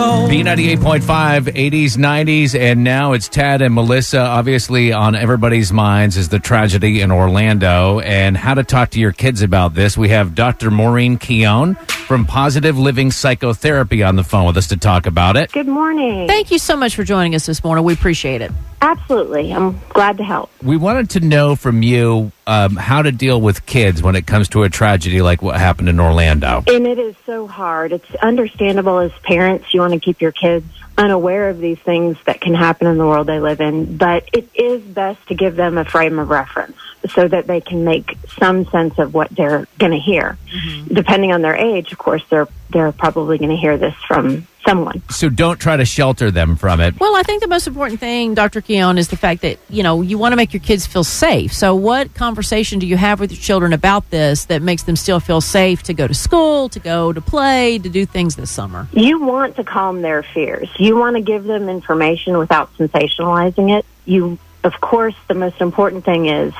old. B98.5, 80s, 90s, and now it's Tad and Melissa. Obviously, on everybody's minds is the tragedy in Orlando and how to talk to your kids about this. We have Dr. Maureen Keown from Positive Living Psychotherapy on the phone with us to talk about it. Good morning. Thank you so much for joining us this morning. We appreciate it. Absolutely. I'm glad to help. We wanted to know from you um, how to deal with kids when it comes to a tragedy like what happened in Orlando. And it is so hard. It's understandable as parents, you want to keep your kids unaware of these things that can happen in the world they live in, but it is best to give them a frame of reference so that they can make some sense of what they're going to hear. Mm-hmm. Depending on their age, of course, they're they're probably going to hear this from someone. So don't try to shelter them from it. Well, I think the most important thing, Dr. Keown, is the fact that, you know, you want to make your kids feel safe. So what conversation do you have with your children about this that makes them still feel safe to go to school, to go to play, to do things this summer? You want to calm their fears. You want to give them information without sensationalizing it. You, of course, the most important thing is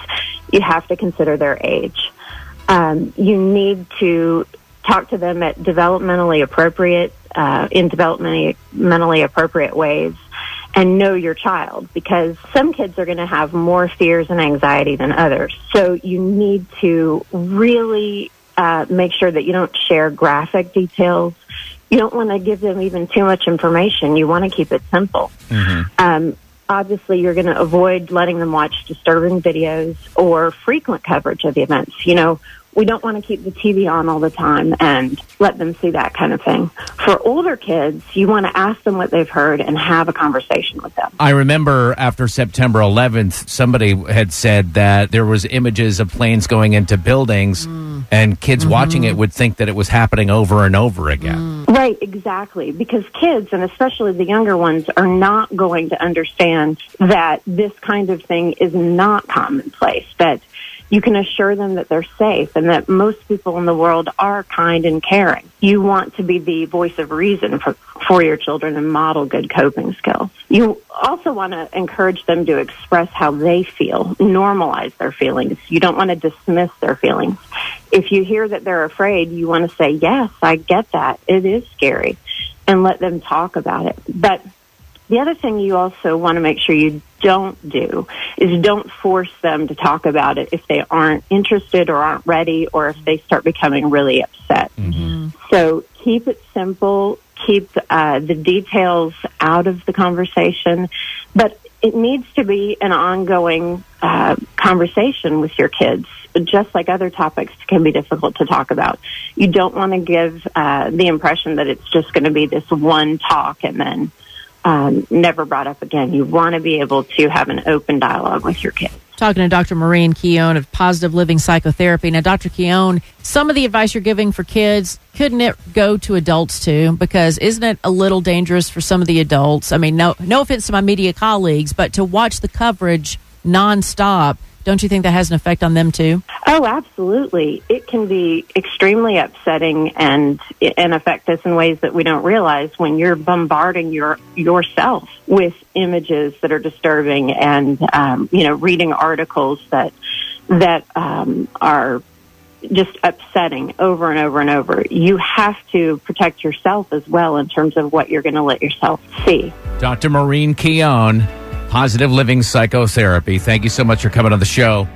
you have to consider their age. Um, you need to talk to them at developmentally appropriate, uh, in developmentally mentally appropriate ways and know your child because some kids are going to have more fears and anxiety than others. So you need to really uh, make sure that you don't share graphic details. You don't want to give them even too much information. You want to keep it simple. Um, obviously, you're going to avoid letting them watch disturbing videos or frequent coverage of the events. You know, we don't want to keep the TV on all the time and let them see that kind of thing. For older kids, you want to ask them what they've heard and have a conversation with them. I remember after September 11th, somebody had said that there was images of planes going into buildings, mm. And kids mm-hmm. watching it would think that it was happening over and over again. Mm. Right, exactly. Because kids, and especially the younger ones, are not going to understand that this kind of thing is not commonplace, that you can assure them that they're safe and that most people in the world are kind and caring. You want to be the voice of reason for, for your children and model good coping skills. You also want to encourage them to express how they feel, normalize their feelings. You don't want to dismiss their feelings. If you hear that they're afraid, you want to say, yes, I get that. It is scary and let them talk about it. But the other thing you also want to make sure you don't do is don't force them to talk about it if they aren't interested or aren't ready or if they start becoming really upset. So keep it simple, keep uh, the details out of the conversation, but it needs to be an ongoing uh, conversation with your kids. Just like other topics can be difficult to talk about. You don't want to give uh, the impression that it's just going to be this one talk and then um, never brought up again. You want to be able to have an open dialogue with your kids. Talking to Dr. Maureen Keown of Positive Living Psychotherapy. Now, Dr. Keown, some of the advice you're giving for kids, couldn't it go to adults too? Because isn't it a little dangerous for some of the adults? I mean, no, no offense to my media colleagues, but to watch the coverage nonstop, don't you think that has an effect on them too? Oh, absolutely. It can be extremely upsetting and and affect us in ways that we don't realize when you're bombarding your yourself with images that are disturbing and um, you know reading articles that that um, are just upsetting over and over and over. You have to protect yourself as well in terms of what you're going to let yourself see. Dr. Maureen Keown, Positive Living Psychotherapy. Thank you so much for coming on the show.